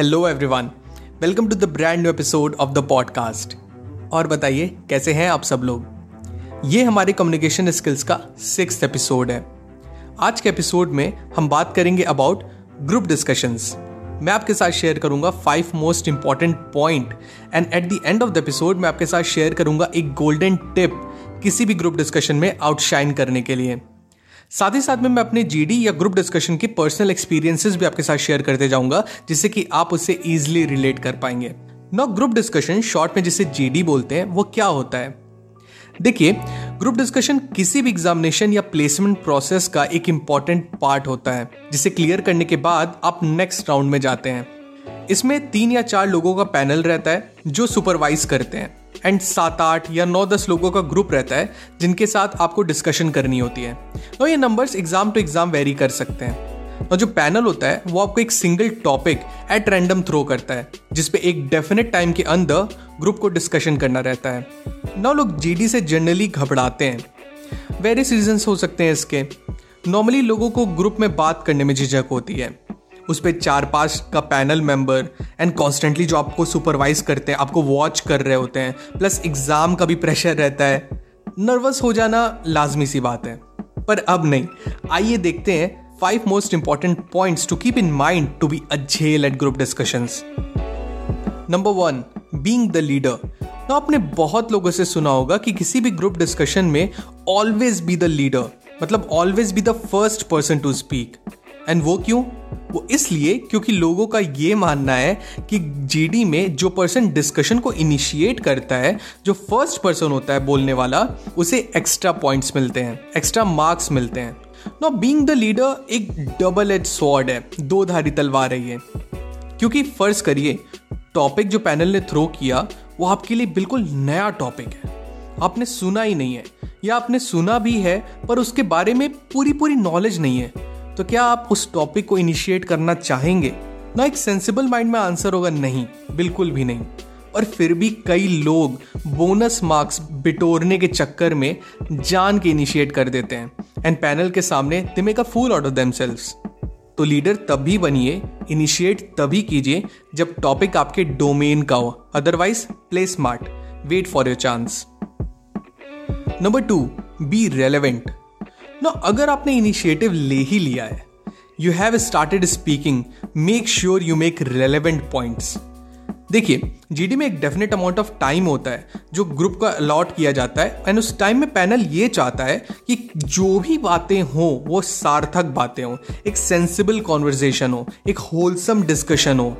hello everyone welcome to the brand new episode of the podcast और बताइए, कैसे हैं आप सब लोग? ये हमारे कम्युनिकेशन स्किल्स का सिक्स एपिसोड है। आज के एपिसोड में हम बात करेंगे अबाउट ग्रुप डिस्कशंस मैं आपके साथ शेयर करूँगा five most important point and at the end of the episode मैं आपके साथ शेयर करूँगा एक गोल्डन टिप किसी भी ग्रुप डिस्कशन में आउटशाइन करने के लिए। साथ ही साथ में मैं अपने जीडी या ग्रुप डिस्कशन के पर्सनल एक्सपीरियंसेस भी आपके साथ शेयर करते जाऊँगा, जिससे कि आप उससे इजिली रिलेट कर पाएँगे। नो ग्रुप डिस्कशन शॉर्ट में जिसे जीडी बोलते हैं, वो क्या होता है? देखिए ग्रुप डिस्कशन किसी भी एग्जामिनेशन या प्लेसमेंट प्रोसेस का एक इंपॉर्टेंट पार्ट होता है, जिसे क्लियर करने के बाद आप नेक्स्ट राउंड में जाते हैं। इसमें तीन या चार लोगों का पैनल रहता है, जो सुपरवाइज करते हैं। एंड सात आठ या नौ दस लोगों का ग्रुप रहता है, जिनके साथ आपको डिस्कशन करनी होती है। तो ये numbers exam to exam vary कर सकते हैं। और जो पैनल होता है, वो आपको एक single topic at random throw करता है, जिसपे एक डेफिनेट टाइम के अंदर ग्रुप को डिस्कशन करना रहता है। नौ लोग जीडी से जनरली घबराते हैं। वेरियस रीजन हो सकते हैं इसके। नॉर्मली लोगों को ग्रुप में बात करने में झिझक होती है। उस पर चार पाँच का पैनल मेंबर एंड कॉन्स्टेंटली जो आपको सुपरवाइज करते हैं, आपको वॉच कर रहे होते हैं प्लस एग्ज़ाम का भी प्रेशर रहता है। नर्वस हो जाना लाजमी सी बात है। पर अब नहीं। आइए देखते हैं five most important points to keep in mind to be a zeal at group discussions number one being the leader तो आपने बहुत लोगों से सुना होगा कि किसी भी ग्रुप डिस्कशन में ऑलवेज बी द लीडर मतलब always be the first person to speak and वो क्यों? वो इसलिए क्योंकि लोगों का ये मानना है कि जीडी में जो पर्सन डिस्कशन को इनिशिएट करता है, जो फ़र्स्ट पर्सन होता है बोलने वाला, उसे एक्स्ट्रा पॉइंट्स मिलते हैं एक्स्ट्रा मार्क्स मिलते हैं। नो बींग द लीडर एक डबल एज स्वॉर्ड है, दो धारी तलवार है ये। क्योंकि फ़र्ज़ करिए टॉपिक जो पैनल ने थ्रो किया, वो आपके लिए बिल्कुल नया टॉपिक है। आपने सुना ही नहीं है, या आपने सुना भी है, पर उसके बारे में पूरी पूरी नॉलेज नहीं है। तो क्या आप उस टॉपिक को इनिशिएट करना चाहेंगे? ना, एक सेंसिबल माइंड में आंसर होगा, नहीं, बिल्कुल भी नहीं। और फिर भी कई लोग बोनस मार्क्स बिटोरने के चक्कर में जान के इनिशिएट कर देते हैं। एंड पैनल के सामने they make a fool out of तो लीडर तभी बनिए इनिशिएट तभी कीजिए, जब टॉपिक आपके डोमेन का हो। Otherwise play smart wait for your chance number two be relevant ना अगर आपने इनिशिएटिव ले ही लिया है you have started speaking make sure you make relevant points देखिए जीडी में एक डेफिनेट अमाउंट ऑफ़ टाइम होता है, जो ग्रुप का अलॉट किया जाता है एंड उस टाइम में पैनल ये चाहता है कि जो भी बातें हों, वो सार्थक बातें हों, एक सेंसिबल कॉन्वर्जेशन हो, एक होलसम डिस्कशन हो।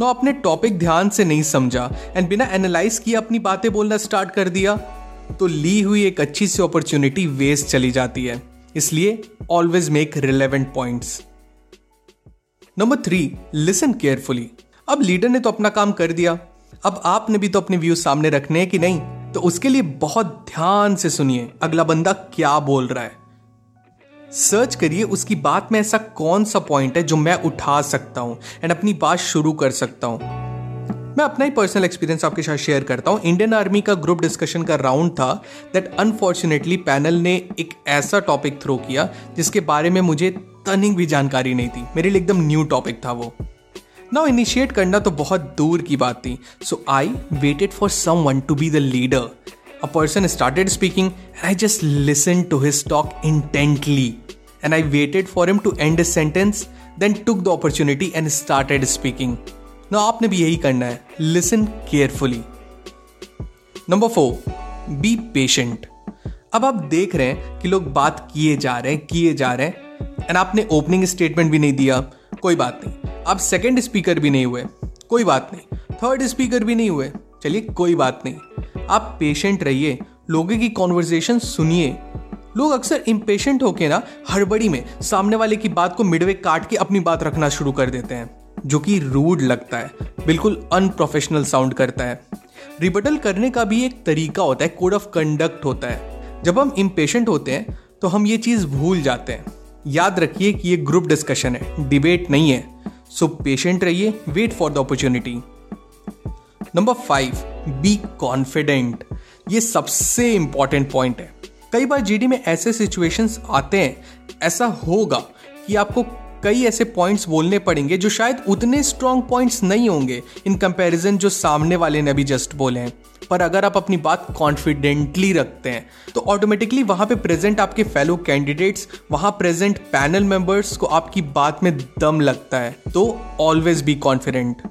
नो अपने टॉपिक ध्यान से नहीं समझा एंड बिना एनालाइज किए अपनी बातें बोलना स्टार्ट कर दिया तो ली हुई एक अच्छी सी अपॉर्चुनिटी वेस्ट चली जाती है। इसलिए always make relevant points number three listen carefully अब लीडर ने तो अपना काम कर दिया। अब आपने भी तो अपने व्यूज़ सामने रखने हैं कि नहीं? तो उसके लिए बहुत ध्यान से सुनिए, अगला बंदा क्या बोल रहा है। सर्च करिए, उसकी बात में ऐसा कौन सा पॉइंट है जो मैं उठा सकता हूँ एंड अपनी बात शुरू कर सकता हूँ। मैं अपना ही पर्सनल एक्सपीरियंस आपके साथ शेयर करता हूँ। इंडियन आर्मी का ग्रुप डिस्कशन का राउंड था दैट अनफॉर्चुनेटली पैनल ने एक ऐसा टॉपिक थ्रो किया जिसके बारे में मुझे तनिंग भी जानकारी नहीं थी। मेरे लिए एकदम न्यू टॉपिक था वो। नाउ इनिशिएट करना तो बहुत दूर की बात थी। So I waited for someone to be the leader a person started speaking and I just listen to his talk intently and I waited for him to end sentence then took the opportunity and started speaking ना, आपने भी यही करना है. Listen carefully number four be patient अब आप देख रहे हैं कि लोग बात किए जा रहे हैं, किए जा रहे हैं एंड आपने ओपनिंग स्टेटमेंट भी नहीं दिया. कोई बात नहीं. आप सेकंड स्पीकर भी नहीं हुए. कोई बात नहीं. थर्ड स्पीकर भी नहीं हुए. चलिए, कोई बात नहीं. आप पेशेंट रहिए. लोगों की कॉन्वर्जेशन सुनिए. लोग अक्सर इम्पेशेंट होके ना, हड़बड़ी में सामने वाले की बात को मिडवे काट के अपनी बात रखना शुरू कर देते हैं. जो कि रूड लगता है, बिल्कुल अनप्रोफेशनल साउंड करता है। रिबटल करने का भी एक तरीका होता है कोड ऑफ़ कंडक्ट होता है। जब हम इम्पेशेंट होते हैं तो हम ये चीज़ भूल जाते हैं। याद रखिए कि ये ग्रुप डिस्कशन है डिबेट नहीं है। सो पेशेंट रहिए wait for the opportunity number five be confident ये सबसे इंपॉर्टेंट पॉइंट है। कई बार जीडी में ऐसे सिचुएशंस आते हैं, ऐसा होगा कि आपको कई ऐसे पॉइंट्स बोलने पड़ेंगे जो शायद उतने स्ट्रॉन्ग पॉइंट्स नहीं होंगे इन कंपैरिजन जो सामने वाले ने अभी जस्ट बोले हैं। पर अगर आप अपनी बात कॉन्फिडेंटली रखते हैं तो ऑटोमेटिकली वहाँ पे प्रेजेंट आपके फेलो कैंडिडेट्स वहाँ प्रेजेंट पैनल मेंबर्स को आपकी बात में दम लगता है। तो ऑलवेज बी कॉन्फिडेंट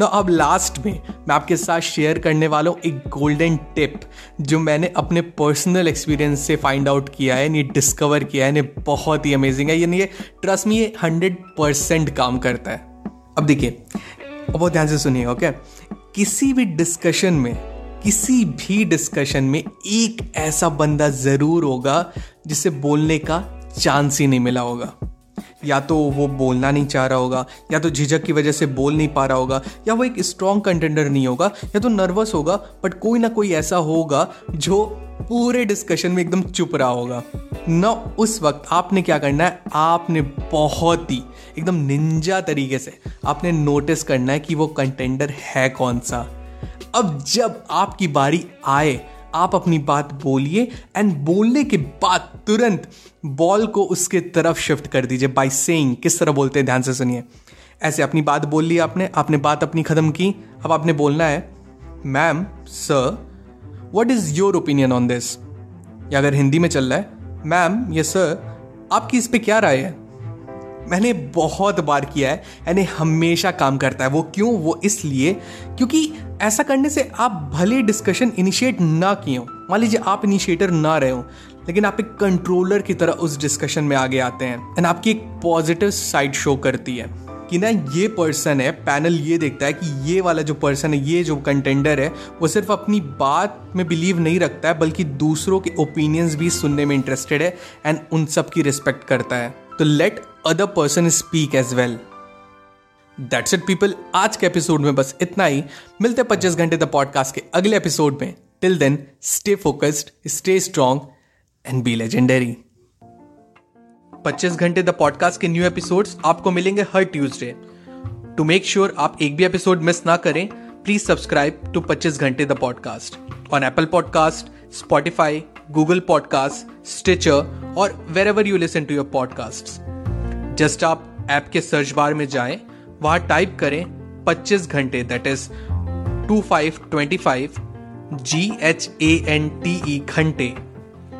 ना, अब लास्ट में मैं आपके साथ शेयर करने वाला हूँ एक गोल्डन टिप जो मैंने अपने पर्सनल एक्सपीरियंस से फाइंड आउट किया है ये डिस्कवर किया है बहुत ही अमेजिंग है। यानी ये ट्रस्ट में ये हंड्रेड परसेंट काम करता है। अब देखिए बहुत ध्यान से सुनिए ओके किसी भी डिस्कशन में, किसी भी डिस्कशन में एक ऐसा बंदा ज़रूर होगा जिसे बोलने का चांस ही नहीं मिला होगा। या तो वो बोलना नहीं चाह रहा होगा, या तो झिझक की वजह से बोल नहीं पा रहा होगा, या वो एक स्ट्रॉन्ग कंटेंडर नहीं होगा, या तो नर्वस होगा बट कोई ना कोई ऐसा होगा जो पूरे डिस्कशन में एकदम चुप रहा होगा। न उस वक्त आपने क्या करना है? आपने बहुत ही एकदम निंजा तरीके से आपने नोटिस करना है कि वो कंटेंडर है कौन सा। अब जब आपकी बारी आए, आप अपनी बात बोलिए एंड बोलने के बाद तुरंत बॉल को उसके तरफ़ शिफ्ट कर दीजिए बाई सेइंग किस तरह बोलते हैं? ध्यान से सुनिए। ऐसे अपनी बात बोल ली आपने आपने बात अपनी खत्म की, अब आपने बोलना है ma'am sir what is your opinion on this या अगर हिंदी में चल रहा है मैम ये सर आपकी इस पर क्या राय है? मैंने बहुत बार किया है यानी हमेशा काम करता है। वो क्यों? वो इसलिए क्योंकि ऐसा करने से आप भले डिस्कशन इनिशिएट ना किए हो। मान लीजिए आप इनिशिएटर ना रहे हो लेकिन आप एक कंट्रोलर की तरह उस डिस्कशन में आगे आते हैं एंड आपकी एक पॉजिटिव साइड शो करती है कि ना ये पर्सन है पैनल ये देखता है कि ये वाला जो पर्सन है, ये जो कंटेंडर है, वो सिर्फ़ अपनी बात में बिलीव नहीं रखता है, बल्कि दूसरों के ओपिनियंस भी सुनने में इंटरेस्टेड है एंड उन सब की रिस्पेक्ट करता है। तो let other person speak as well that's it people आज के एपिसोड में बस इतना ही। मिलते पच्चीस घंटे द पॉडकास्ट के अगले एपिसोड में। Till then stay focused stay strong and be legendary 25 घंटे द पॉडकास्ट के न्यू एपिसोड्स आपको मिलेंगे हर ट्यूसडे टू मेक श्योर आप एक भी एपिसोड मिस ना करें प्लीज़ सब्सक्राइब टू 25 घंटे the podcast on Apple podcast Spotify Google podcast Stitcher और wherever you listen to your podcast just आप ऐप के सर्च बार में जाएँ, वहाँ टाइप करें 25 घंटे that is two five twenty five G H A N T E घंटे.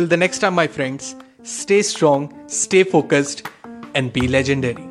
Till the next time, my friends, stay strong, stay focused, and be legendary.